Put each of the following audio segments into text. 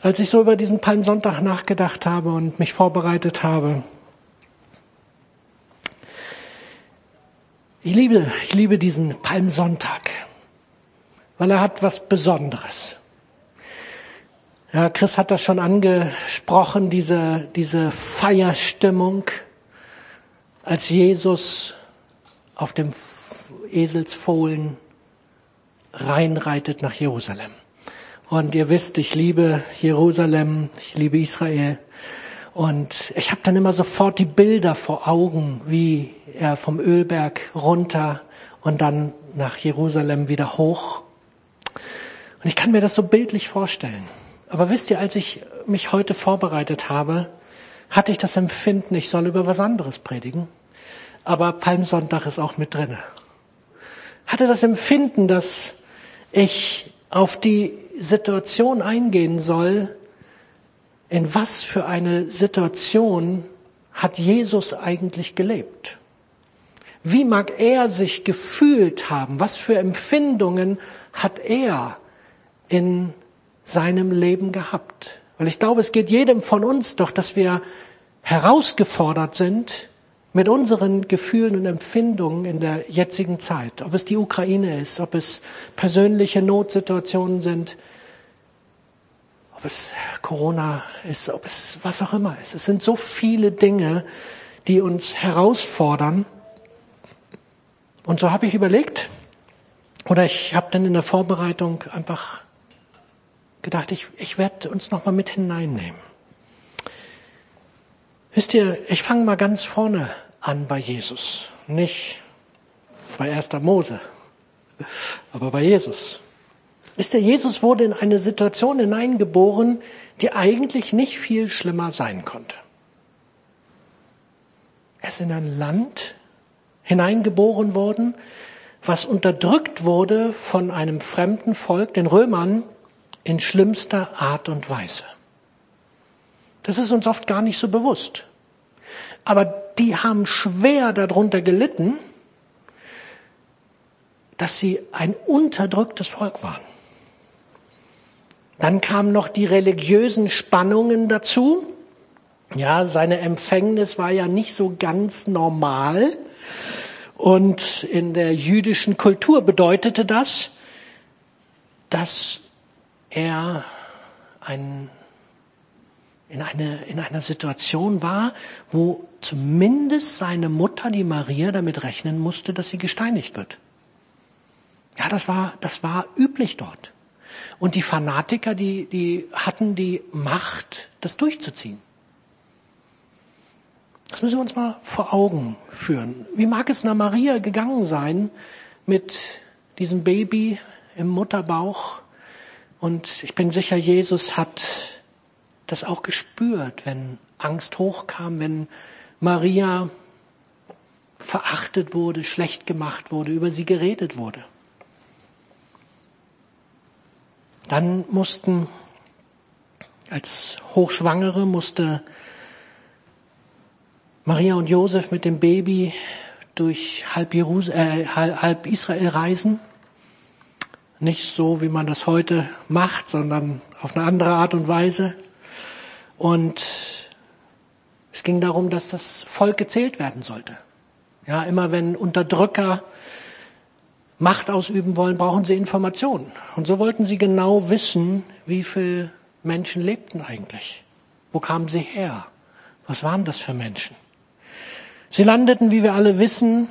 Als ich so über diesen Palmsonntag nachgedacht habe und mich vorbereitet habe, ich liebe, ich liebe diesen Palmsonntag, weil er hat was Besonderes. Ja, Chris hat das schon angesprochen, diese, diese Feierstimmung, als Jesus auf dem Eselsfohlen reinreitet nach Jerusalem. Und ihr wisst, ich liebe Jerusalem, ich liebe Israel. Und ich habe dann immer sofort die Bilder vor Augen, wie er vom Ölberg runter und dann nach Jerusalem wieder hoch. Und ich kann mir das so bildlich vorstellen. Aber wisst ihr, als ich mich heute vorbereitet habe, hatte ich das Empfinden, ich soll über was anderes predigen. Aber Palmsonntag ist auch mit drinne. Hatte das Empfinden, dass ich auf die Situation eingehen soll, in was für eine Situation hat Jesus eigentlich gelebt? Wie mag er sich gefühlt haben? Was für Empfindungen hat er in seinem Leben gehabt? Weil ich glaube, es geht jedem von uns doch, dass wir herausgefordert sind, mit unseren Gefühlen und Empfindungen in der jetzigen Zeit, ob es die Ukraine ist, ob es persönliche Notsituationen sind, ob es Corona ist, ob es was auch immer ist. Es sind so viele Dinge, die uns herausfordern. Und so habe ich überlegt, oder ich habe dann in der Vorbereitung einfach gedacht, ich, ich werde uns nochmal mit hineinnehmen. Wisst ihr, ich fange mal ganz vorne an bei Jesus. Nicht bei 1. Mose, aber bei Jesus. Wisst ihr, Jesus wurde in eine Situation hineingeboren, die eigentlich nicht viel schlimmer sein konnte. Er ist in ein Land hineingeboren worden, was unterdrückt wurde von einem fremden Volk, den Römern, in schlimmster Art und Weise. Das ist uns oft gar nicht so bewusst. Aber die haben schwer darunter gelitten, dass sie ein unterdrücktes Volk waren. Dann kamen noch die religiösen Spannungen dazu. Ja, seine Empfängnis war ja nicht so ganz normal. Und in der jüdischen Kultur bedeutete das, dass er ein in, eine, in einer Situation war, wo zumindest seine Mutter, die Maria, damit rechnen musste, dass sie gesteinigt wird. Ja, das war, das war üblich dort. Und die Fanatiker, die, die hatten die Macht, das durchzuziehen. Das müssen wir uns mal vor Augen führen. Wie mag es nach Maria gegangen sein mit diesem Baby im Mutterbauch? Und ich bin sicher, Jesus hat das auch gespürt, wenn Angst hochkam, wenn Maria verachtet wurde, schlecht gemacht wurde, über sie geredet wurde. Dann mussten, als Hochschwangere musste Maria und Josef mit dem Baby durch halb, äh, halb Israel reisen. Nicht so, wie man das heute macht, sondern auf eine andere Art und Weise. Und es ging darum, dass das Volk gezählt werden sollte. Ja, immer wenn Unterdrücker Macht ausüben wollen, brauchen sie Informationen. Und so wollten sie genau wissen, wie viele Menschen lebten eigentlich. Wo kamen sie her? Was waren das für Menschen? Sie landeten, wie wir alle wissen,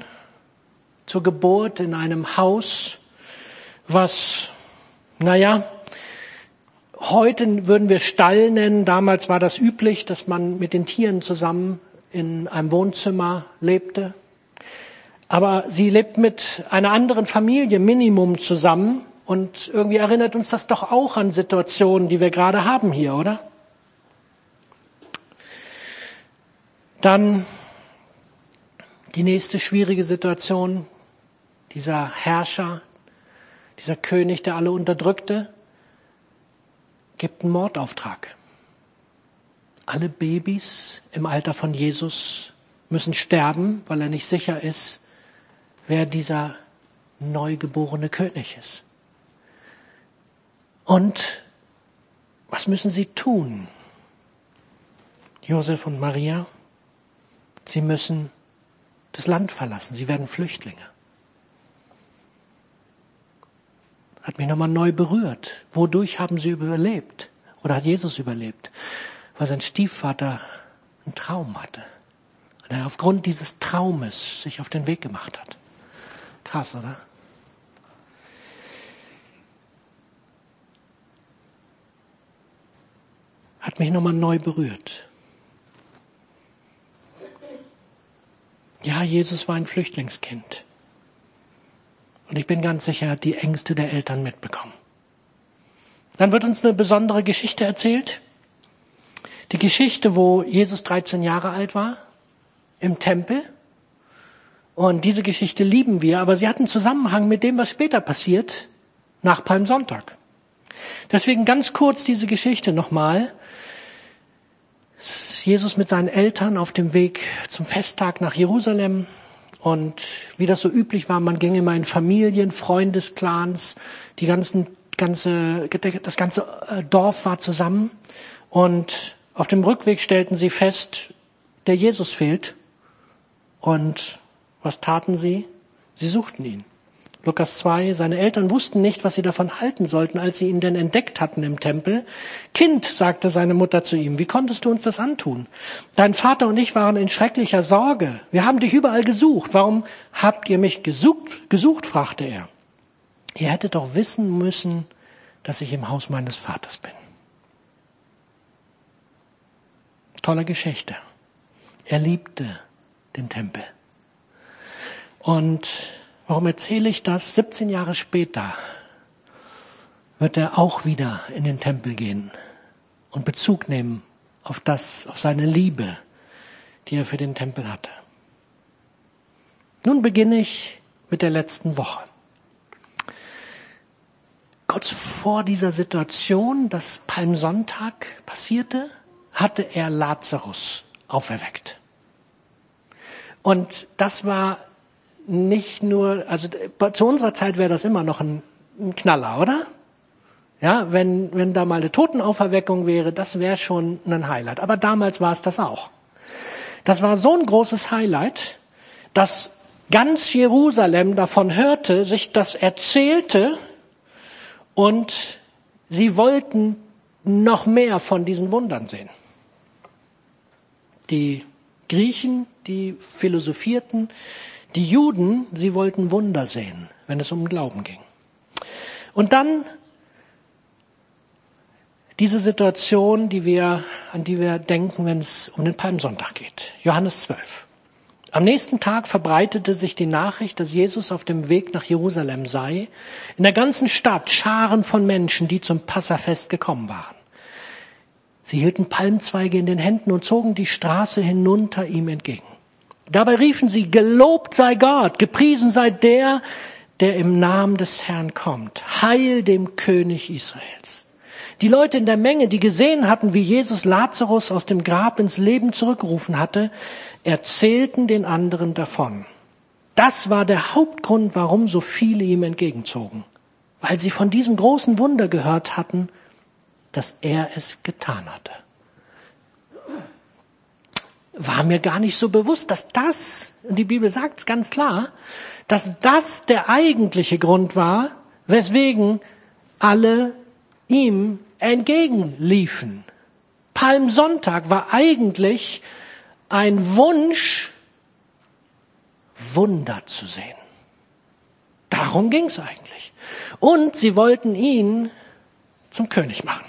zur Geburt in einem Haus, was, naja, Heute würden wir Stall nennen. Damals war das üblich, dass man mit den Tieren zusammen in einem Wohnzimmer lebte. Aber sie lebt mit einer anderen Familie Minimum zusammen. Und irgendwie erinnert uns das doch auch an Situationen, die wir gerade haben hier, oder? Dann die nächste schwierige Situation. Dieser Herrscher, dieser König, der alle unterdrückte, gibt einen Mordauftrag. Alle Babys im Alter von Jesus müssen sterben, weil er nicht sicher ist, wer dieser neugeborene König ist. Und Was müssen sie tun? Josef und Maria, sie müssen das Land verlassen. Sie werden Flüchtlinge. Hat mich nochmal neu berührt. Wodurch haben sie überlebt? Oder hat Jesus überlebt? Weil sein Stiefvater einen Traum hatte. Und er aufgrund dieses Traumes sich auf den Weg gemacht hat. Krass, oder? Hat mich nochmal neu berührt. Ja, Jesus war ein Flüchtlingskind. Und ich bin ganz sicher, er hat die Ängste der Eltern mitbekommen. Dann wird uns eine besondere Geschichte erzählt. Die Geschichte, wo Jesus 13 Jahre alt war, im Tempel. Und diese Geschichte lieben wir, aber sie hat einen Zusammenhang mit dem, was später passiert, nach Palmsonntag. Deswegen ganz kurz diese Geschichte nochmal. Jesus mit seinen Eltern auf dem Weg zum Festtag nach Jerusalem. Und wie das so üblich war, man ging immer in Familien, Freundesclans, die ganzen, ganze, das ganze äh, Dorf war zusammen. Und auf dem Rückweg stellten sie fest, der Jesus fehlt. Und was taten sie? Sie suchten ihn. Lukas 2, seine Eltern wussten nicht, was sie davon halten sollten, als sie ihn denn entdeckt hatten im Tempel. Kind, sagte seine Mutter zu ihm, wie konntest du uns das antun? Dein Vater und ich waren in schrecklicher Sorge. Wir haben dich überall gesucht. Warum habt ihr mich gesucht? gesucht fragte er. Ihr hättet doch wissen müssen, dass ich im Haus meines Vaters bin. Tolle Geschichte. Er liebte den Tempel. Und Warum erzähle ich das? 17 Jahre später wird er auch wieder in den Tempel gehen und Bezug nehmen auf das, auf seine Liebe, die er für den Tempel hatte. Nun beginne ich mit der letzten Woche. Kurz vor dieser Situation, dass Palmsonntag passierte, hatte er Lazarus auferweckt. Und das war nicht nur, also zu unserer Zeit wäre das immer noch ein, ein Knaller, oder? Ja, wenn, wenn da mal eine Totenauferweckung wäre, das wäre schon ein Highlight. Aber damals war es das auch. Das war so ein großes Highlight, dass ganz Jerusalem davon hörte, sich das erzählte und sie wollten noch mehr von diesen Wundern sehen. Die Griechen, die philosophierten, die Juden, sie wollten Wunder sehen, wenn es um Glauben ging. Und dann diese Situation, die wir, an die wir denken, wenn es um den Palmsonntag geht. Johannes 12. Am nächsten Tag verbreitete sich die Nachricht, dass Jesus auf dem Weg nach Jerusalem sei. In der ganzen Stadt Scharen von Menschen, die zum Passafest gekommen waren. Sie hielten Palmzweige in den Händen und zogen die Straße hinunter ihm entgegen. Dabei riefen sie, gelobt sei Gott, gepriesen sei der, der im Namen des Herrn kommt. Heil dem König Israels. Die Leute in der Menge, die gesehen hatten, wie Jesus Lazarus aus dem Grab ins Leben zurückgerufen hatte, erzählten den anderen davon. Das war der Hauptgrund, warum so viele ihm entgegenzogen, weil sie von diesem großen Wunder gehört hatten, dass er es getan hatte war mir gar nicht so bewusst, dass das, die Bibel sagt es ganz klar, dass das der eigentliche Grund war, weswegen alle ihm entgegenliefen. Palmsonntag war eigentlich ein Wunsch, Wunder zu sehen. Darum ging es eigentlich. Und sie wollten ihn zum König machen.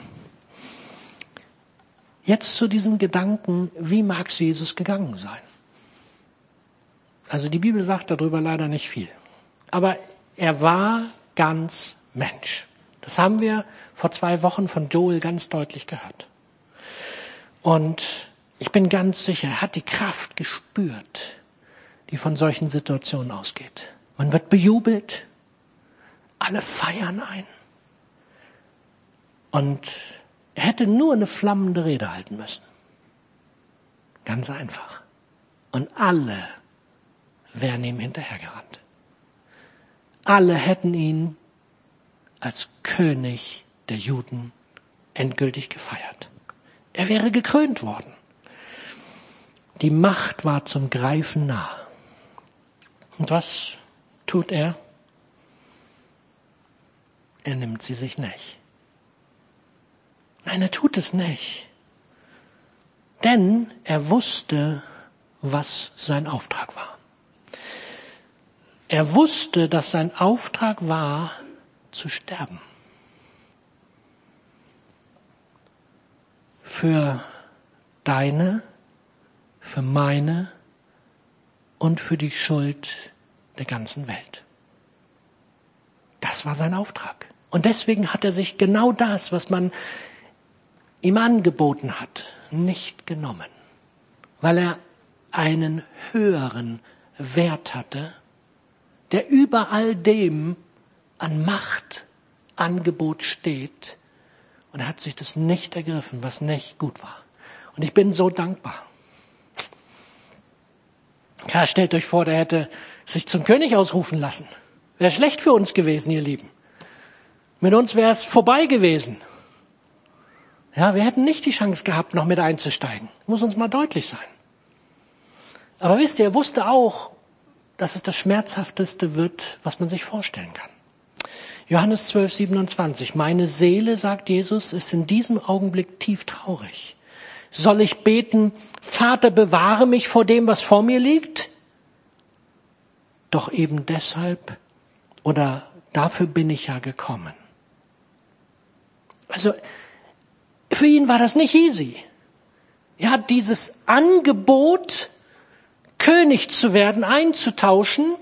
Jetzt zu diesem Gedanken, wie mag Jesus gegangen sein? Also die Bibel sagt darüber leider nicht viel. Aber er war ganz Mensch. Das haben wir vor zwei Wochen von Joel ganz deutlich gehört. Und ich bin ganz sicher, er hat die Kraft gespürt, die von solchen Situationen ausgeht. Man wird bejubelt, alle feiern ein. Und er hätte nur eine flammende Rede halten müssen. Ganz einfach. Und alle wären ihm hinterhergerannt. Alle hätten ihn als König der Juden endgültig gefeiert. Er wäre gekrönt worden. Die Macht war zum Greifen nah. Und was tut er? Er nimmt sie sich nicht. Nein, er tut es nicht. Denn er wusste, was sein Auftrag war. Er wusste, dass sein Auftrag war, zu sterben. Für deine, für meine und für die Schuld der ganzen Welt. Das war sein Auftrag. Und deswegen hat er sich genau das, was man ihm angeboten hat, nicht genommen, weil er einen höheren Wert hatte der über all dem an Macht, Angebot steht. Und er hat sich das nicht ergriffen, was nicht gut war. Und ich bin so dankbar. Ja, stellt euch vor, der hätte sich zum König ausrufen lassen. Wäre schlecht für uns gewesen, ihr Lieben. Mit uns wäre es vorbei gewesen. Ja, wir hätten nicht die Chance gehabt, noch mit einzusteigen. Muss uns mal deutlich sein. Aber wisst ihr, er wusste auch, dass es das Schmerzhafteste wird, was man sich vorstellen kann. Johannes 12, 27. Meine Seele, sagt Jesus, ist in diesem Augenblick tief traurig. Soll ich beten, Vater, bewahre mich vor dem, was vor mir liegt? Doch eben deshalb oder dafür bin ich ja gekommen. Also, für ihn war das nicht easy. Er hat dieses Angebot König zu werden, einzutauschen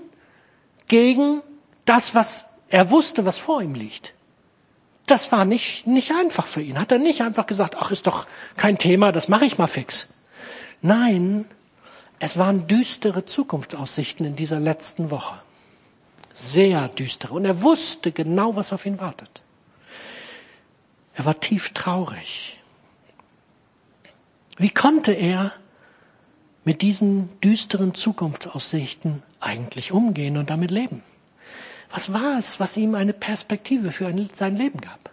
gegen das, was er wusste, was vor ihm liegt. Das war nicht, nicht einfach für ihn. Hat er nicht einfach gesagt, ach, ist doch kein Thema, das mache ich mal fix. Nein, es waren düstere Zukunftsaussichten in dieser letzten Woche. Sehr düstere. Und er wusste genau, was auf ihn wartet. Er war tief traurig. Wie konnte er mit diesen düsteren Zukunftsaussichten eigentlich umgehen und damit leben? Was war es, was ihm eine Perspektive für sein Leben gab?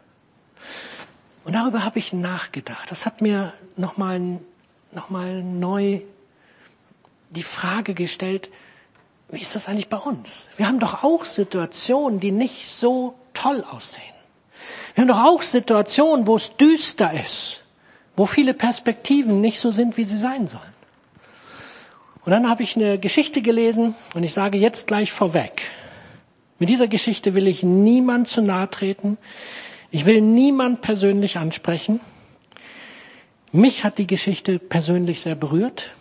Und darüber habe ich nachgedacht. Das hat mir nochmal noch mal neu die Frage gestellt, wie ist das eigentlich bei uns? Wir haben doch auch Situationen, die nicht so toll aussehen. Wir haben doch auch Situationen, wo es düster ist, wo viele Perspektiven nicht so sind, wie sie sein sollen. Und dann habe ich eine Geschichte gelesen und ich sage jetzt gleich vorweg, mit dieser Geschichte will ich niemand zu nahe treten. Ich will niemand persönlich ansprechen. Mich hat die Geschichte persönlich sehr berührt,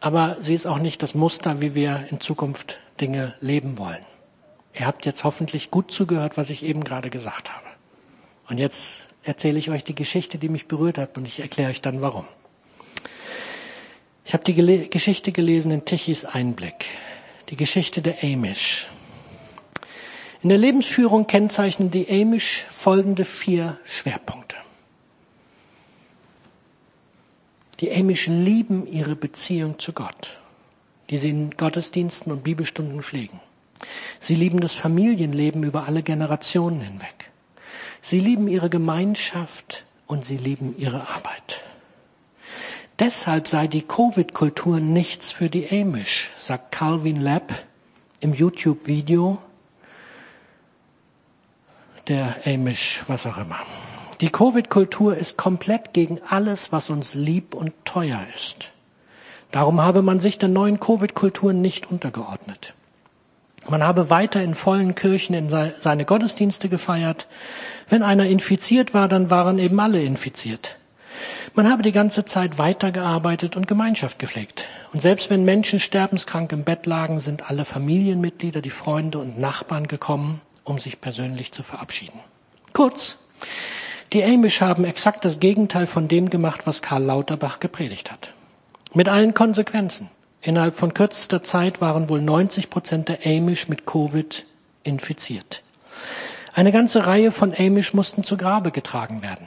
aber sie ist auch nicht das Muster, wie wir in Zukunft Dinge leben wollen. Ihr habt jetzt hoffentlich gut zugehört, was ich eben gerade gesagt habe. Und jetzt erzähle ich euch die Geschichte, die mich berührt hat und ich erkläre euch dann warum. Ich habe die Gele Geschichte gelesen in Tichys Einblick, die Geschichte der Amish. In der Lebensführung kennzeichnen die Amish folgende vier Schwerpunkte. Die Amish lieben ihre Beziehung zu Gott, die sie in Gottesdiensten und Bibelstunden pflegen. Sie lieben das Familienleben über alle Generationen hinweg. Sie lieben ihre Gemeinschaft und sie lieben ihre Arbeit. Deshalb sei die Covid-Kultur nichts für die Amish, sagt Calvin Lapp im YouTube-Video der Amish, was auch immer. Die Covid-Kultur ist komplett gegen alles, was uns lieb und teuer ist. Darum habe man sich der neuen Covid-Kultur nicht untergeordnet. Man habe weiter in vollen Kirchen in seine Gottesdienste gefeiert. Wenn einer infiziert war, dann waren eben alle infiziert. Man habe die ganze Zeit weitergearbeitet und Gemeinschaft gepflegt. Und selbst wenn Menschen sterbenskrank im Bett lagen, sind alle Familienmitglieder, die Freunde und Nachbarn gekommen, um sich persönlich zu verabschieden. Kurz, die Amish haben exakt das Gegenteil von dem gemacht, was Karl Lauterbach gepredigt hat. Mit allen Konsequenzen. Innerhalb von kürzester Zeit waren wohl 90 Prozent der Amish mit Covid infiziert. Eine ganze Reihe von Amish mussten zu Grabe getragen werden.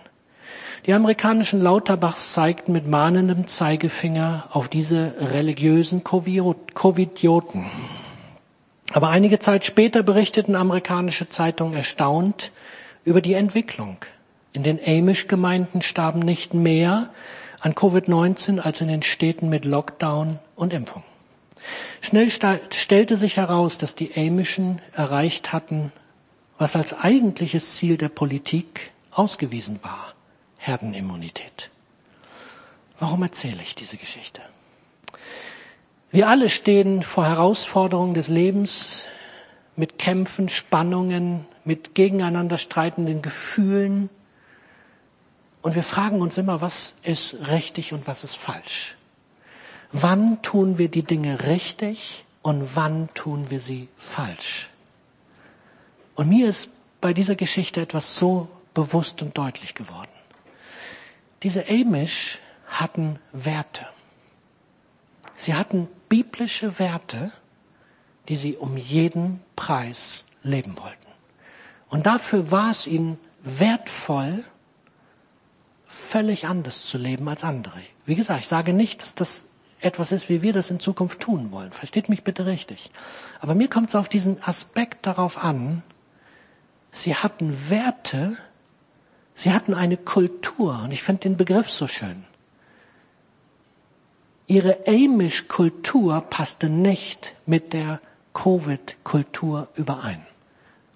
Die amerikanischen Lauterbachs zeigten mit mahnendem Zeigefinger auf diese religiösen Covidioten. Aber einige Zeit später berichteten amerikanische Zeitungen erstaunt über die Entwicklung In den Amish-Gemeinden starben nicht mehr an Covid-19 als in den Städten mit Lockdown und Impfung. Schnell stellte sich heraus, dass die Amischen erreicht hatten, was als eigentliches Ziel der Politik ausgewiesen war. Herdenimmunität. Warum erzähle ich diese Geschichte? Wir alle stehen vor Herausforderungen des Lebens mit Kämpfen, Spannungen, mit gegeneinander streitenden Gefühlen. Und wir fragen uns immer, was ist richtig und was ist falsch? Wann tun wir die Dinge richtig und wann tun wir sie falsch? Und mir ist bei dieser Geschichte etwas so bewusst und deutlich geworden. Diese Amish hatten Werte. Sie hatten biblische Werte, die sie um jeden Preis leben wollten. Und dafür war es ihnen wertvoll, völlig anders zu leben als andere. Wie gesagt, ich sage nicht, dass das etwas ist, wie wir das in Zukunft tun wollen. Versteht mich bitte richtig. Aber mir kommt es auf diesen Aspekt darauf an, sie hatten Werte, sie hatten eine Kultur, und ich finde den Begriff so schön. Ihre Amish-Kultur passte nicht mit der Covid-Kultur überein.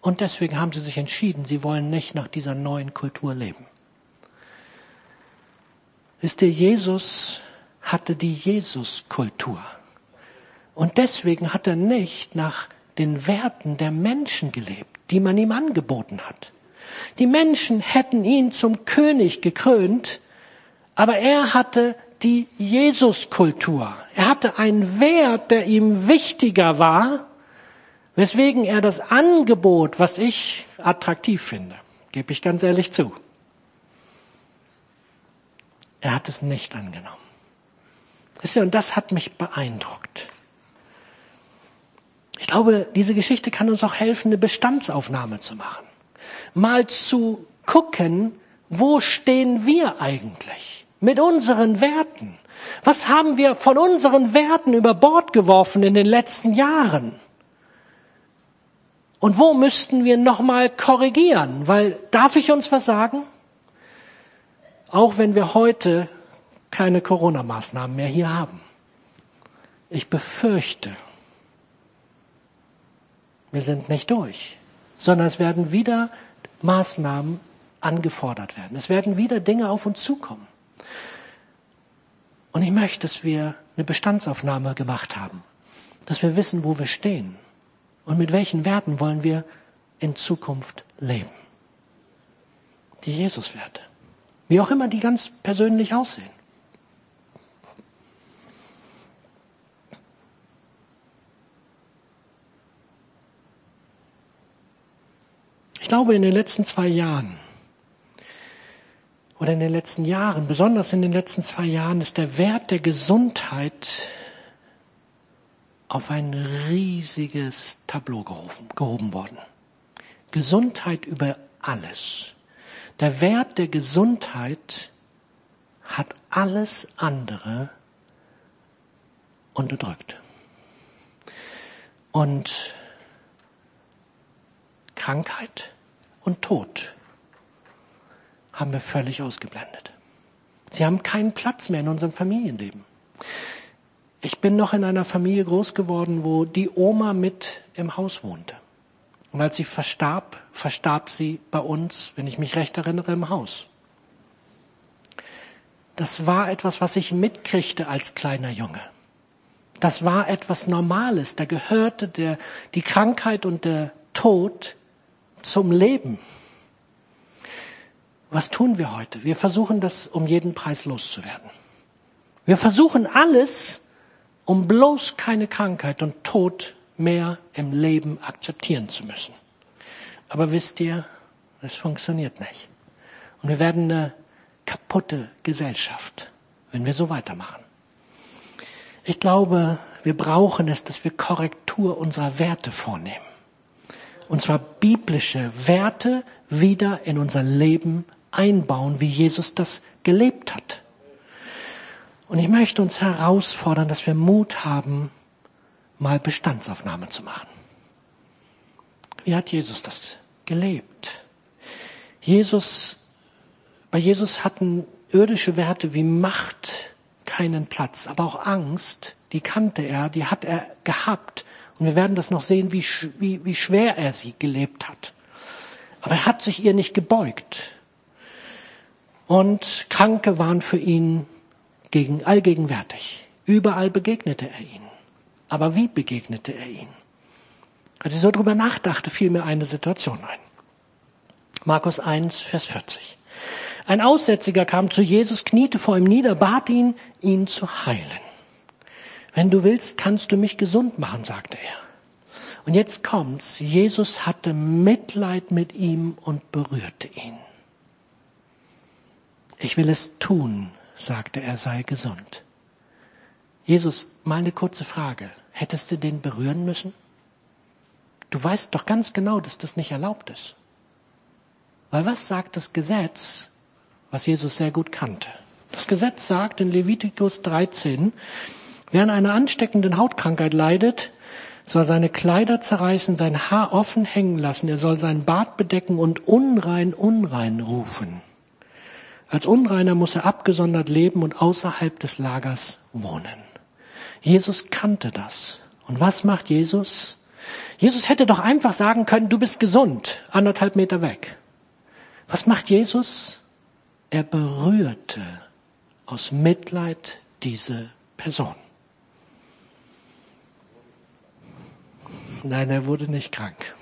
Und deswegen haben sie sich entschieden, sie wollen nicht nach dieser neuen Kultur leben. Wisst ihr, Jesus hatte die Jesus-Kultur. Und deswegen hat er nicht nach den Werten der Menschen gelebt, die man ihm angeboten hat. Die Menschen hätten ihn zum König gekrönt, aber er hatte die Jesus-Kultur. Er hatte einen Wert, der ihm wichtiger war, weswegen er das Angebot, was ich attraktiv finde, gebe ich ganz ehrlich zu, er hat es nicht angenommen. Und das hat mich beeindruckt. Ich glaube, diese Geschichte kann uns auch helfen, eine Bestandsaufnahme zu machen. Mal zu gucken, wo stehen wir eigentlich mit unseren Werten? Was haben wir von unseren Werten über Bord geworfen in den letzten Jahren? Und wo müssten wir nochmal korrigieren? Weil, darf ich uns was sagen? Auch wenn wir heute keine Corona-Maßnahmen mehr hier haben. Ich befürchte, wir sind nicht durch, sondern es werden wieder Maßnahmen angefordert werden. Es werden wieder Dinge auf uns zukommen. Und ich möchte, dass wir eine Bestandsaufnahme gemacht haben, dass wir wissen, wo wir stehen und mit welchen Werten wollen wir in Zukunft leben. Die Jesuswerte. Wie auch immer die ganz persönlich aussehen. Ich glaube, in den letzten zwei Jahren oder in den letzten Jahren, besonders in den letzten zwei Jahren, ist der Wert der Gesundheit auf ein riesiges Tableau gehoben, worden. Gesundheit über alles. Der Wert der Gesundheit hat alles andere unterdrückt. Und Krankheit und Tod haben wir völlig ausgeblendet. Sie haben keinen Platz mehr in unserem Familienleben. Ich bin noch in einer Familie groß geworden, wo die Oma mit im Haus wohnte. Und als sie verstarb, verstarb sie bei uns, wenn ich mich recht erinnere, im Haus. Das war etwas, was ich mitkriegte als kleiner Junge. Das war etwas Normales. Da gehörte der, die Krankheit und der Tod zum Leben. Was tun wir heute? Wir versuchen das um jeden Preis loszuwerden. Wir versuchen alles, um bloß keine Krankheit und Tod mehr im Leben akzeptieren zu müssen. Aber wisst ihr, es funktioniert nicht. Und wir werden eine kaputte Gesellschaft, wenn wir so weitermachen. Ich glaube, wir brauchen es, dass wir Korrektur unserer Werte vornehmen. Und zwar biblische Werte wieder in unser Leben einbauen, wie Jesus das gelebt hat. Und ich möchte uns herausfordern, dass wir Mut haben, mal Bestandsaufnahme zu machen. Wie hat Jesus das gelebt? Jesus Bei Jesus hatten irdische Werte wie Macht keinen Platz, aber auch Angst, die kannte er, die hat er gehabt. Und wir werden das noch sehen, wie, wie, wie schwer er sie gelebt hat. Aber er hat sich ihr nicht gebeugt. Und Kranke waren für ihn gegen, allgegenwärtig. Überall begegnete er ihnen. Aber wie begegnete er ihnen? Als ich so drüber nachdachte, fiel mir eine Situation ein. Markus 1, Vers 40. Ein Aussätziger kam zu Jesus, kniete vor ihm nieder, bat ihn, ihn zu heilen. Wenn du willst, kannst du mich gesund machen, sagte er. Und jetzt kommt's. Jesus hatte Mitleid mit ihm und berührte ihn. Ich will es tun, sagte er, sei gesund. Jesus, mal eine kurze Frage. Hättest du den berühren müssen? Du weißt doch ganz genau, dass das nicht erlaubt ist. Weil was sagt das Gesetz, was Jesus sehr gut kannte? Das Gesetz sagt in Levitikus 13, wer an einer ansteckenden Hautkrankheit leidet, soll seine Kleider zerreißen, sein Haar offen hängen lassen, er soll seinen Bart bedecken und unrein, unrein rufen. Als Unreiner muss er abgesondert leben und außerhalb des Lagers wohnen. Jesus kannte das. Und was macht Jesus? Jesus hätte doch einfach sagen können, du bist gesund, anderthalb Meter weg. Was macht Jesus? Er berührte aus Mitleid diese Person. Nein, er wurde nicht krank.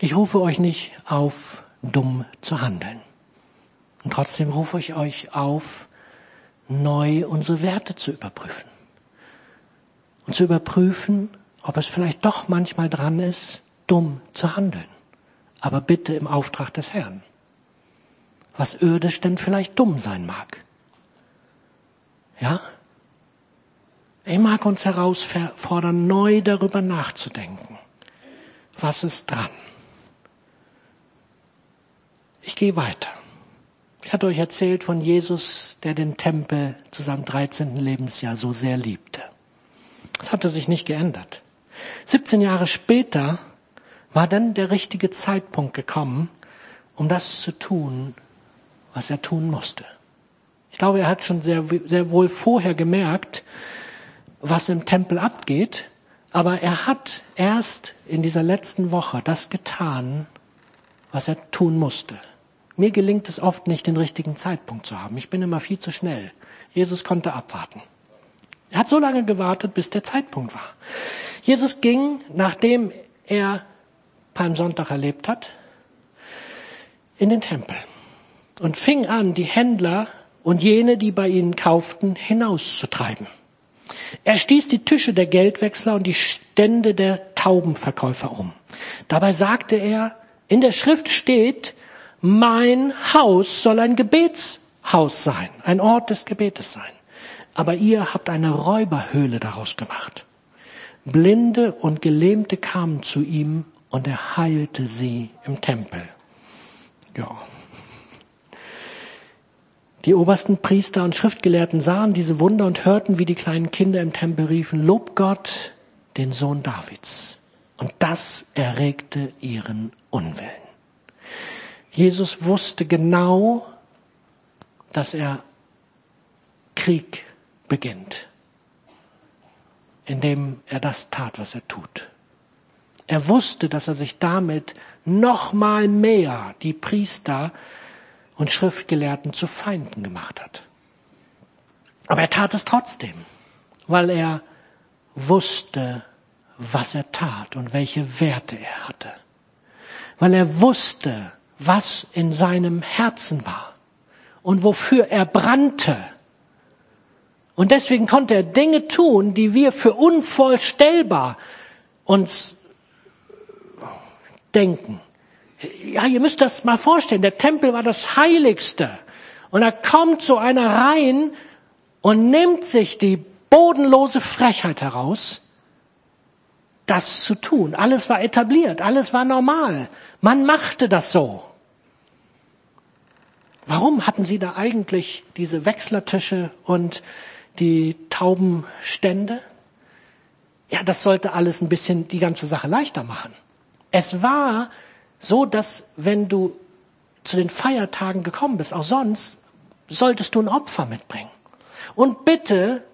Ich rufe euch nicht auf, dumm zu handeln. Und trotzdem rufe ich euch auf, neu unsere Werte zu überprüfen. Und zu überprüfen, ob es vielleicht doch manchmal dran ist, dumm zu handeln. Aber bitte im Auftrag des Herrn. Was irdisch denn vielleicht dumm sein mag. Ja? Ich mag uns herausfordern, neu darüber nachzudenken. Was ist dran? Ich gehe weiter. Ich hatte euch erzählt von Jesus, der den Tempel zu seinem 13. Lebensjahr so sehr liebte. Das hatte sich nicht geändert. 17 Jahre später war dann der richtige Zeitpunkt gekommen, um das zu tun, was er tun musste. Ich glaube, er hat schon sehr, sehr wohl vorher gemerkt, was im Tempel abgeht, aber er hat erst in dieser letzten Woche das getan, was er tun musste. Mir gelingt es oft nicht, den richtigen Zeitpunkt zu haben. Ich bin immer viel zu schnell. Jesus konnte abwarten. Er hat so lange gewartet, bis der Zeitpunkt war. Jesus ging, nachdem er Palmsonntag erlebt hat, in den Tempel und fing an, die Händler und jene, die bei ihnen kauften, hinauszutreiben. Er stieß die Tische der Geldwechsler und die Stände der Taubenverkäufer um. Dabei sagte er, in der Schrift steht, mein Haus soll ein Gebetshaus sein, ein Ort des Gebetes sein. Aber ihr habt eine Räuberhöhle daraus gemacht. Blinde und Gelähmte kamen zu ihm und er heilte sie im Tempel. Ja. Die obersten Priester und Schriftgelehrten sahen diese Wunder und hörten, wie die kleinen Kinder im Tempel riefen, Lob Gott, den Sohn Davids. Und das erregte ihren Unwillen. Jesus wusste genau, dass er Krieg beginnt, indem er das tat, was er tut. Er wusste, dass er sich damit noch mal mehr die Priester und Schriftgelehrten zu Feinden gemacht hat. Aber er tat es trotzdem, weil er wusste, was er tat und welche Werte er hatte. Weil er wusste, was in seinem Herzen war und wofür er brannte. Und deswegen konnte er Dinge tun, die wir für unvorstellbar uns denken ja, ihr müsst das mal vorstellen, der Tempel war das Heiligste. Und da kommt so einer rein und nimmt sich die bodenlose Frechheit heraus, das zu tun. Alles war etabliert, alles war normal. Man machte das so. Warum hatten sie da eigentlich diese Wechslertische und die Taubenstände? Ja, das sollte alles ein bisschen die ganze Sache leichter machen. Es war so dass wenn du zu den Feiertagen gekommen bist, auch sonst, solltest du ein Opfer mitbringen. Und bitte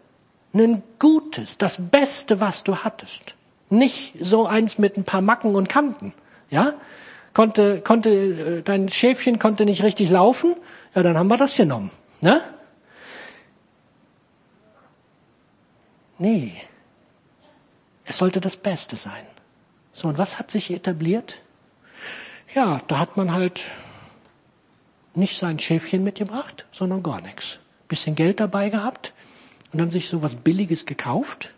ein gutes, das Beste, was du hattest. Nicht so eins mit ein paar Macken und Kanten. Ja? Konnte, konnte, äh, dein Schäfchen konnte nicht richtig laufen. Ja, dann haben wir das genommen. Ne? Nee. Es sollte das Beste sein. So, und was hat sich etabliert? Ja, da hat man halt nicht sein Schäfchen mitgebracht, sondern gar nichts. Bisschen Geld dabei gehabt und dann sich so was Billiges gekauft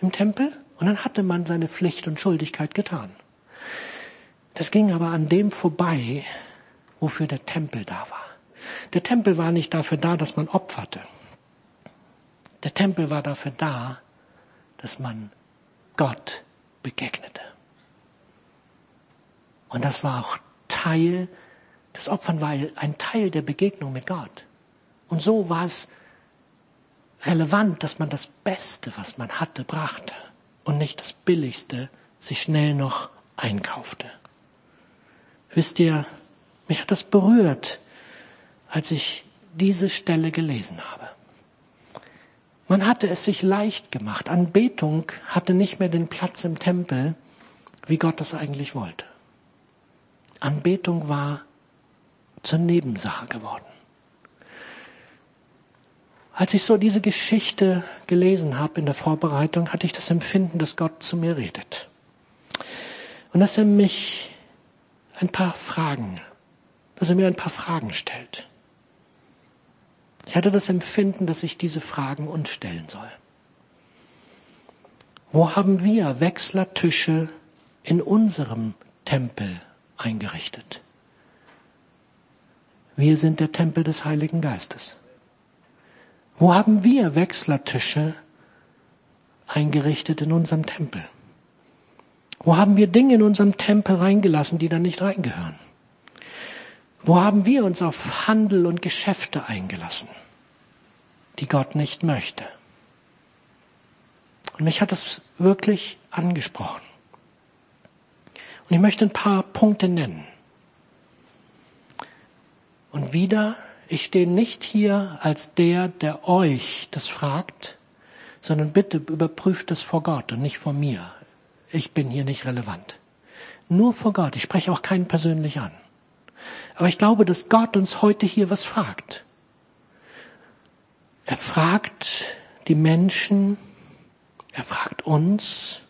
im Tempel und dann hatte man seine Pflicht und Schuldigkeit getan. Das ging aber an dem vorbei, wofür der Tempel da war. Der Tempel war nicht dafür da, dass man opferte. Der Tempel war dafür da, dass man Gott begegnete. Und das war auch Teil, das Opfern war ein Teil der Begegnung mit Gott. Und so war es relevant, dass man das Beste, was man hatte, brachte und nicht das Billigste sich schnell noch einkaufte. Wisst ihr, mich hat das berührt, als ich diese Stelle gelesen habe. Man hatte es sich leicht gemacht. Anbetung hatte nicht mehr den Platz im Tempel, wie Gott das eigentlich wollte. Anbetung war zur Nebensache geworden. Als ich so diese Geschichte gelesen habe in der Vorbereitung, hatte ich das Empfinden, dass Gott zu mir redet. Und dass er mich ein paar Fragen, dass er mir ein paar Fragen stellt. Ich hatte das Empfinden, dass ich diese Fragen uns stellen soll. Wo haben wir Wechslertische in unserem Tempel eingerichtet? Wir sind der Tempel des Heiligen Geistes. Wo haben wir Wechslertische eingerichtet in unserem Tempel? Wo haben wir Dinge in unserem Tempel reingelassen, die da nicht reingehören? Wo haben wir uns auf Handel und Geschäfte eingelassen, die Gott nicht möchte? Und mich hat das wirklich angesprochen. Und ich möchte ein paar Punkte nennen. Und wieder, ich stehe nicht hier als der, der euch das fragt, sondern bitte überprüft es vor Gott und nicht vor mir. Ich bin hier nicht relevant. Nur vor Gott. Ich spreche auch keinen persönlich an. Aber ich glaube, dass Gott uns heute hier was fragt. Er fragt die Menschen, er fragt uns,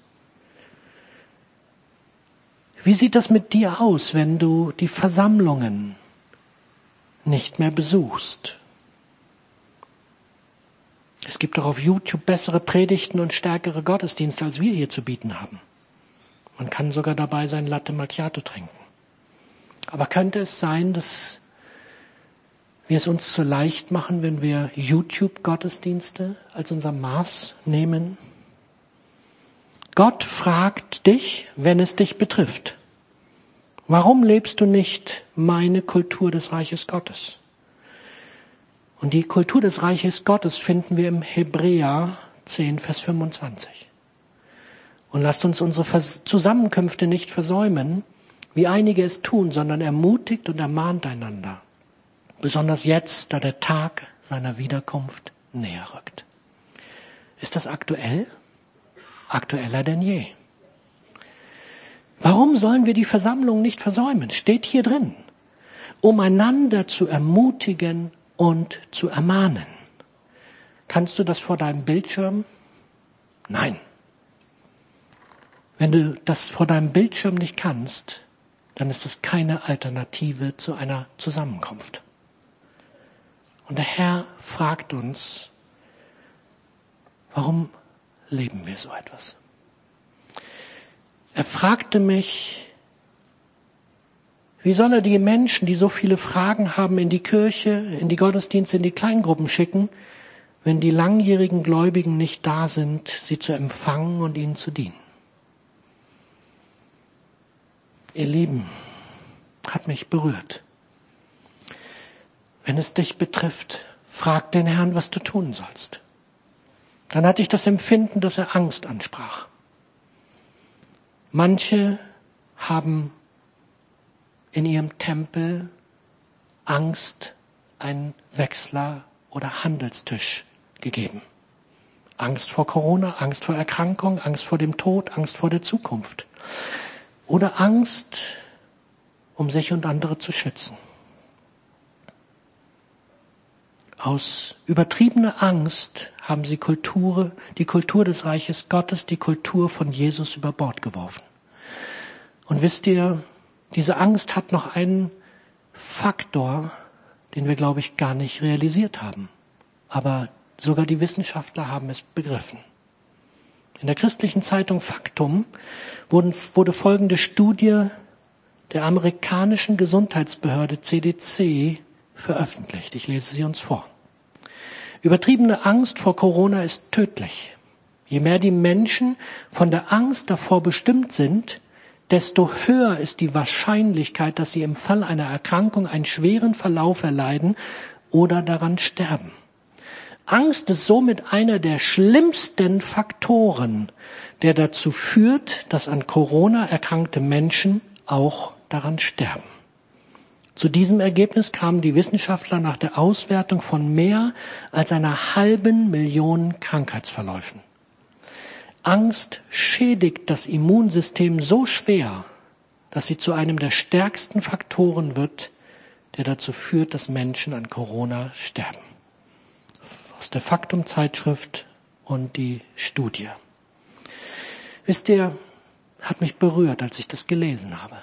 wie sieht das mit dir aus, wenn du die Versammlungen nicht mehr besuchst? Es gibt doch auf YouTube bessere Predigten und stärkere Gottesdienste, als wir hier zu bieten haben. Man kann sogar dabei sein Latte Macchiato trinken. Aber könnte es sein, dass wir es uns zu leicht machen, wenn wir YouTube-Gottesdienste als unser Maß nehmen? Gott fragt dich, wenn es dich betrifft. Warum lebst du nicht meine Kultur des Reiches Gottes? Und die Kultur des Reiches Gottes finden wir im Hebräer 10, Vers 25. Und lasst uns unsere Zusammenkünfte nicht versäumen, wie einige es tun, sondern ermutigt und ermahnt einander. Besonders jetzt, da der Tag seiner Wiederkunft näher rückt. Ist das aktuell? Aktueller denn je. Warum sollen wir die Versammlung nicht versäumen? Steht hier drin. Um einander zu ermutigen und zu ermahnen. Kannst du das vor deinem Bildschirm? Nein. Wenn du das vor deinem Bildschirm nicht kannst, dann ist es keine Alternative zu einer Zusammenkunft. Und der Herr fragt uns, warum leben wir so etwas? Er fragte mich, wie soll er die Menschen, die so viele Fragen haben, in die Kirche, in die Gottesdienste, in die Kleingruppen schicken, wenn die langjährigen Gläubigen nicht da sind, sie zu empfangen und ihnen zu dienen? Ihr Lieben, hat mich berührt. Wenn es dich betrifft, frag den Herrn, was du tun sollst. Dann hatte ich das Empfinden, dass er Angst ansprach. Manche haben in ihrem Tempel Angst einen Wechsler oder Handelstisch gegeben. Angst vor Corona, Angst vor Erkrankung, Angst vor dem Tod, Angst vor der Zukunft. Oder Angst, um sich und andere zu schützen. Aus übertriebener Angst haben sie Kultur, die Kultur des Reiches Gottes, die Kultur von Jesus über Bord geworfen. Und wisst ihr, diese Angst hat noch einen Faktor, den wir, glaube ich, gar nicht realisiert haben. Aber sogar die Wissenschaftler haben es begriffen. In der christlichen Zeitung Faktum wurde folgende Studie der amerikanischen Gesundheitsbehörde CDC veröffentlicht. Ich lese sie uns vor. Übertriebene Angst vor Corona ist tödlich. Je mehr die Menschen von der Angst davor bestimmt sind, desto höher ist die Wahrscheinlichkeit, dass sie im Fall einer Erkrankung einen schweren Verlauf erleiden oder daran sterben. Angst ist somit einer der schlimmsten Faktoren, der dazu führt, dass an Corona erkrankte Menschen auch daran sterben. Zu diesem Ergebnis kamen die Wissenschaftler nach der Auswertung von mehr als einer halben Million Krankheitsverläufen. Angst schädigt das Immunsystem so schwer, dass sie zu einem der stärksten Faktoren wird, der dazu führt, dass Menschen an Corona sterben. Aus der Faktum-Zeitschrift und die Studie. Wisst ihr, hat mich berührt, als ich das gelesen habe.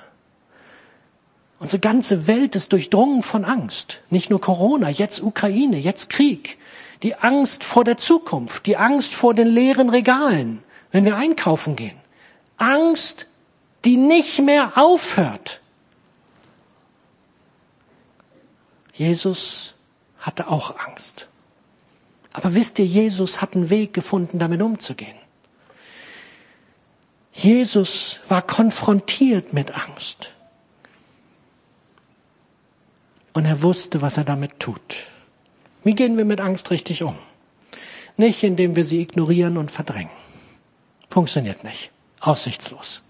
Unsere ganze Welt ist durchdrungen von Angst. Nicht nur Corona, jetzt Ukraine, jetzt Krieg. Die Angst vor der Zukunft, die Angst vor den leeren Regalen, wenn wir einkaufen gehen. Angst, die nicht mehr aufhört. Jesus hatte auch Angst. Aber wisst ihr, Jesus hat einen Weg gefunden, damit umzugehen. Jesus war konfrontiert mit Angst. Und er wusste, was er damit tut. Wie gehen wir mit Angst richtig um? Nicht, indem wir sie ignorieren und verdrängen. Funktioniert nicht. Aussichtslos.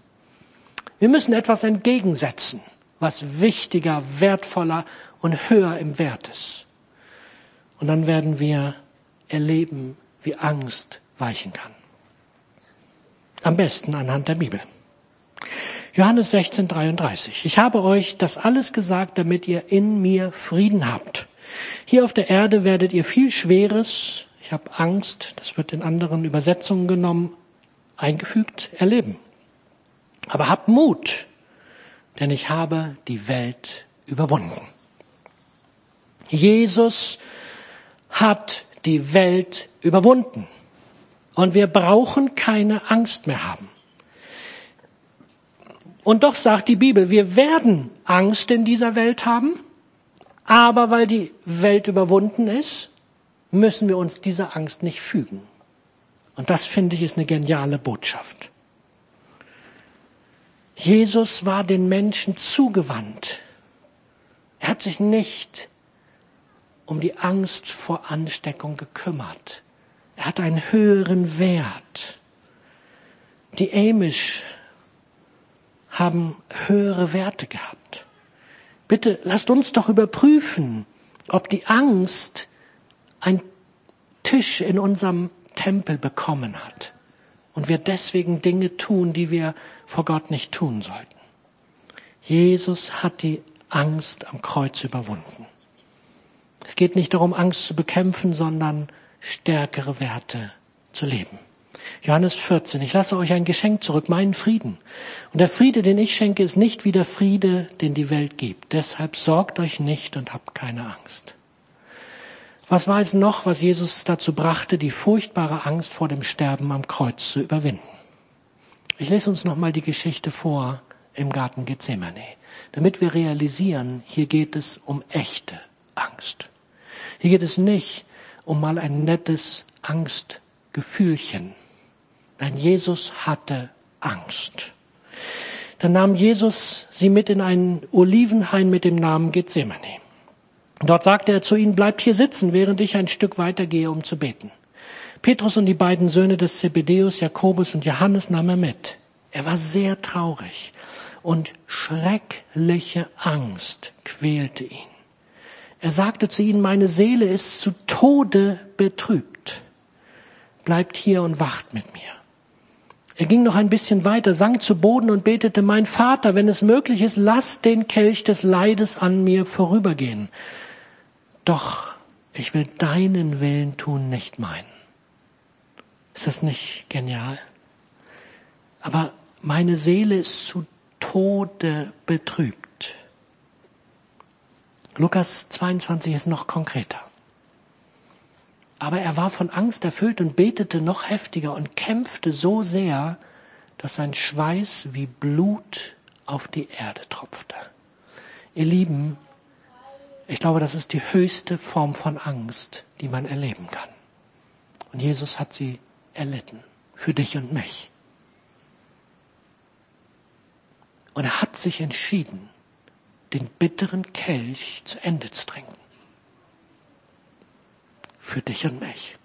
Wir müssen etwas entgegensetzen, was wichtiger, wertvoller und höher im Wert ist. Und dann werden wir erleben, wie Angst weichen kann. Am besten anhand der Bibel. Johannes 16, 33. Ich habe euch das alles gesagt, damit ihr in mir Frieden habt. Hier auf der Erde werdet ihr viel Schweres, ich habe Angst, das wird in anderen Übersetzungen genommen, eingefügt, erleben. Aber habt Mut, denn ich habe die Welt überwunden. Jesus hat die Welt überwunden. Und wir brauchen keine Angst mehr haben. Und doch sagt die Bibel, wir werden Angst in dieser Welt haben, aber weil die Welt überwunden ist, müssen wir uns dieser Angst nicht fügen. Und das finde ich ist eine geniale Botschaft. Jesus war den Menschen zugewandt. Er hat sich nicht um die Angst vor Ansteckung gekümmert. Er hat einen höheren Wert. Die Amish haben höhere Werte gehabt. Bitte lasst uns doch überprüfen, ob die Angst ein Tisch in unserem Tempel bekommen hat und wir deswegen Dinge tun, die wir vor Gott nicht tun sollten. Jesus hat die Angst am Kreuz überwunden. Es geht nicht darum, Angst zu bekämpfen, sondern stärkere Werte zu leben. Johannes 14. Ich lasse euch ein Geschenk zurück, meinen Frieden. Und der Friede, den ich schenke, ist nicht wie der Friede, den die Welt gibt. Deshalb sorgt euch nicht und habt keine Angst. Was war es noch, was Jesus dazu brachte, die furchtbare Angst vor dem Sterben am Kreuz zu überwinden? Ich lese uns nochmal die Geschichte vor im Garten Gethsemane, damit wir realisieren, hier geht es um echte Angst. Hier geht es nicht um mal ein nettes Angstgefühlchen, Nein, Jesus hatte Angst. Dann nahm Jesus sie mit in einen Olivenhain mit dem Namen Gethsemane. Dort sagte er zu ihnen, bleibt hier sitzen, während ich ein Stück weiter gehe, um zu beten. Petrus und die beiden Söhne des Zebedeus, Jakobus und Johannes nahm er mit. Er war sehr traurig und schreckliche Angst quälte ihn. Er sagte zu ihnen, meine Seele ist zu Tode betrübt. Bleibt hier und wacht mit mir. Er ging noch ein bisschen weiter, sank zu Boden und betete, mein Vater, wenn es möglich ist, lass den Kelch des Leides an mir vorübergehen. Doch ich will deinen Willen tun, nicht meinen. Ist das nicht genial? Aber meine Seele ist zu Tode betrübt. Lukas 22 ist noch konkreter. Aber er war von Angst erfüllt und betete noch heftiger und kämpfte so sehr, dass sein Schweiß wie Blut auf die Erde tropfte. Ihr Lieben, ich glaube, das ist die höchste Form von Angst, die man erleben kann. Und Jesus hat sie erlitten. Für dich und mich. Und er hat sich entschieden, den bitteren Kelch zu Ende zu trinken. Für dich und mich.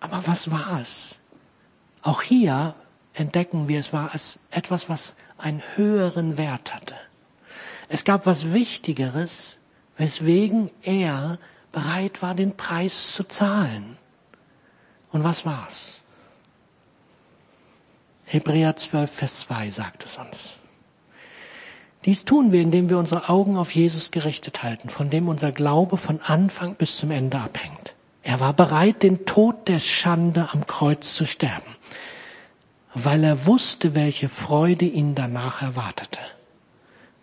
Aber was war es? Auch hier entdecken wir, es war es etwas, was einen höheren Wert hatte. Es gab was Wichtigeres, weswegen er bereit war, den Preis zu zahlen. Und was war's? Hebräer 12, Vers 2 sagt es uns. Dies tun wir, indem wir unsere Augen auf Jesus gerichtet halten, von dem unser Glaube von Anfang bis zum Ende abhängt. Er war bereit, den Tod der Schande am Kreuz zu sterben, weil er wusste, welche Freude ihn danach erwartete.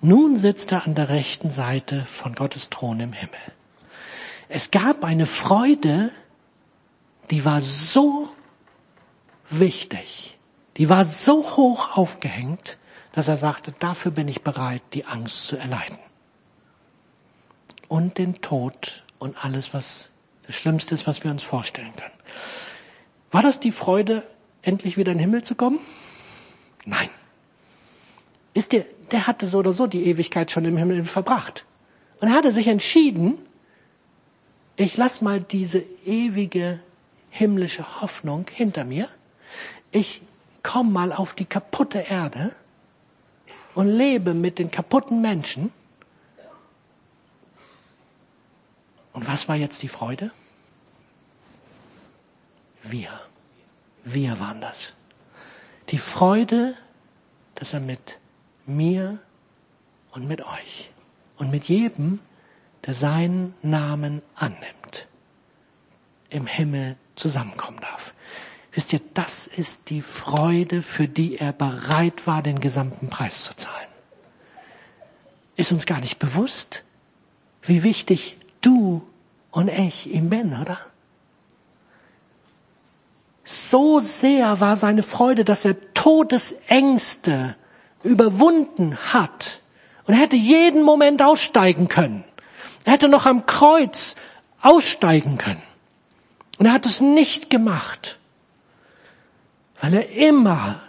Nun sitzt er an der rechten Seite von Gottes Thron im Himmel. Es gab eine Freude, die war so wichtig, die war so hoch aufgehängt, dass er sagte, dafür bin ich bereit, die Angst zu erleiden. Und den Tod und alles, was das Schlimmste ist, was wir uns vorstellen können. War das die Freude, endlich wieder in den Himmel zu kommen? Nein. Ist der, der hatte so oder so die Ewigkeit schon im Himmel verbracht. Und er hatte sich entschieden, ich lass mal diese ewige himmlische Hoffnung hinter mir. Ich komme mal auf die kaputte Erde und lebe mit den kaputten Menschen. Und was war jetzt die Freude? Wir. Wir waren das. Die Freude, dass er mit mir und mit euch und mit jedem, der seinen Namen annimmt, im Himmel zusammenkommen darf. Wisst ihr, das ist die Freude, für die er bereit war, den gesamten Preis zu zahlen. Ist uns gar nicht bewusst, wie wichtig du und ich ihm bin, oder? So sehr war seine Freude, dass er Todesängste überwunden hat und er hätte jeden Moment aussteigen können. Er hätte noch am Kreuz aussteigen können. Und er hat es nicht gemacht weil er immer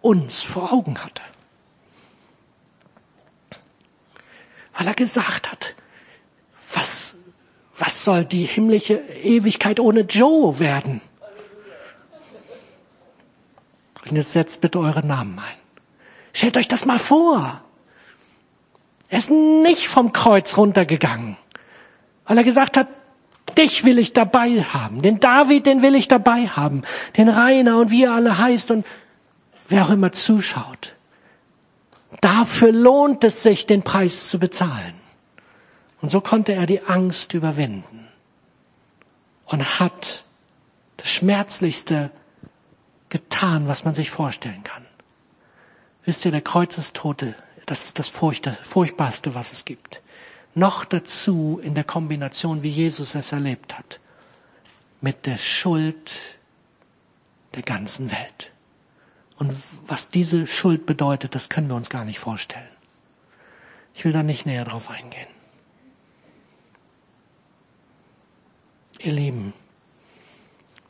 uns vor Augen hatte. Weil er gesagt hat, was, was soll die himmlische Ewigkeit ohne Joe werden? Und jetzt setzt bitte eure Namen ein. Stellt euch das mal vor. Er ist nicht vom Kreuz runtergegangen, weil er gesagt hat, Dich will ich dabei haben. Den David, den will ich dabei haben. Den Rainer und wie er alle heißt und wer auch immer zuschaut. Dafür lohnt es sich, den Preis zu bezahlen. Und so konnte er die Angst überwinden und hat das Schmerzlichste getan, was man sich vorstellen kann. Wisst ihr, der Kreuzestote, das ist das Furchtbarste, was es gibt noch dazu in der Kombination, wie Jesus es erlebt hat, mit der Schuld der ganzen Welt. Und was diese Schuld bedeutet, das können wir uns gar nicht vorstellen. Ich will da nicht näher drauf eingehen. Ihr Lieben,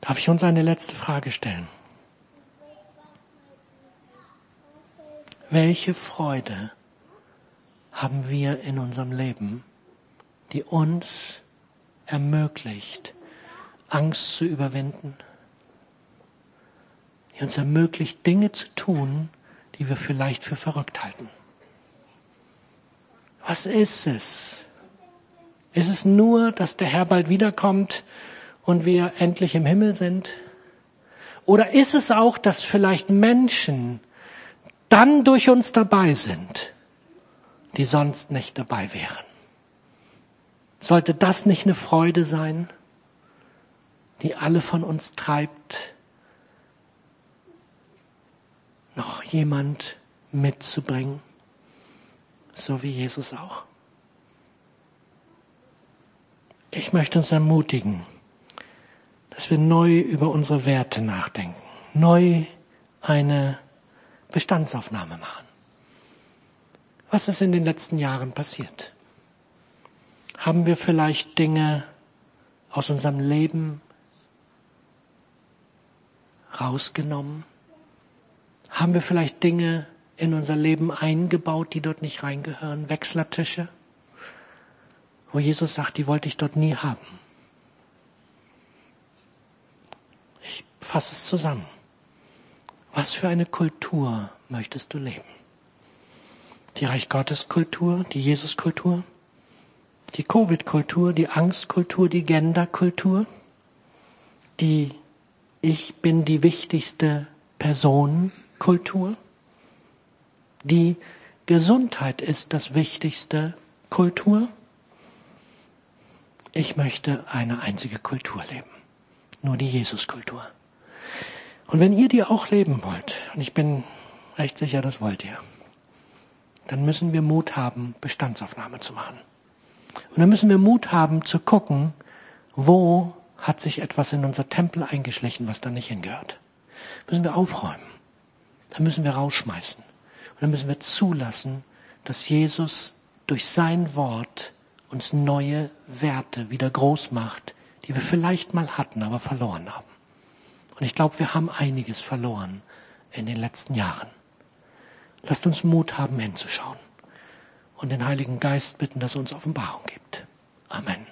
darf ich uns eine letzte Frage stellen? Welche Freude haben wir in unserem Leben, die uns ermöglicht, Angst zu überwinden, die uns ermöglicht, Dinge zu tun, die wir vielleicht für verrückt halten. Was ist es? Ist es nur, dass der Herr bald wiederkommt und wir endlich im Himmel sind? Oder ist es auch, dass vielleicht Menschen dann durch uns dabei sind, die sonst nicht dabei wären? Sollte das nicht eine Freude sein, die alle von uns treibt, noch jemand mitzubringen, so wie Jesus auch? Ich möchte uns ermutigen, dass wir neu über unsere Werte nachdenken, neu eine Bestandsaufnahme machen. Was ist in den letzten Jahren passiert? Haben wir vielleicht Dinge aus unserem Leben rausgenommen? Haben wir vielleicht Dinge in unser Leben eingebaut, die dort nicht reingehören? Wechslertische? Wo Jesus sagt, die wollte ich dort nie haben. Ich fasse es zusammen. Was für eine Kultur möchtest du leben? Die Reich Gottes Kultur, die Jesus Kultur, die Covid-Kultur, die Angstkultur, die Gender-Kultur, die Ich bin die wichtigste Person Kultur, die Gesundheit ist das wichtigste Kultur. Ich möchte eine einzige Kultur leben, nur die Jesus-Kultur. Und wenn ihr die auch leben wollt, und ich bin recht sicher, das wollt ihr, dann müssen wir Mut haben, Bestandsaufnahme zu machen. Und dann müssen wir Mut haben zu gucken, wo hat sich etwas in unser Tempel eingeschlichen, was da nicht hingehört. Müssen wir aufräumen. Dann müssen wir rausschmeißen. Und dann müssen wir zulassen, dass Jesus durch sein Wort uns neue Werte wieder groß macht, die wir vielleicht mal hatten, aber verloren haben. Und ich glaube, wir haben einiges verloren in den letzten Jahren. Lasst uns Mut haben, hinzuschauen und den Heiligen Geist bitten, dass er uns Offenbarung gibt. Amen.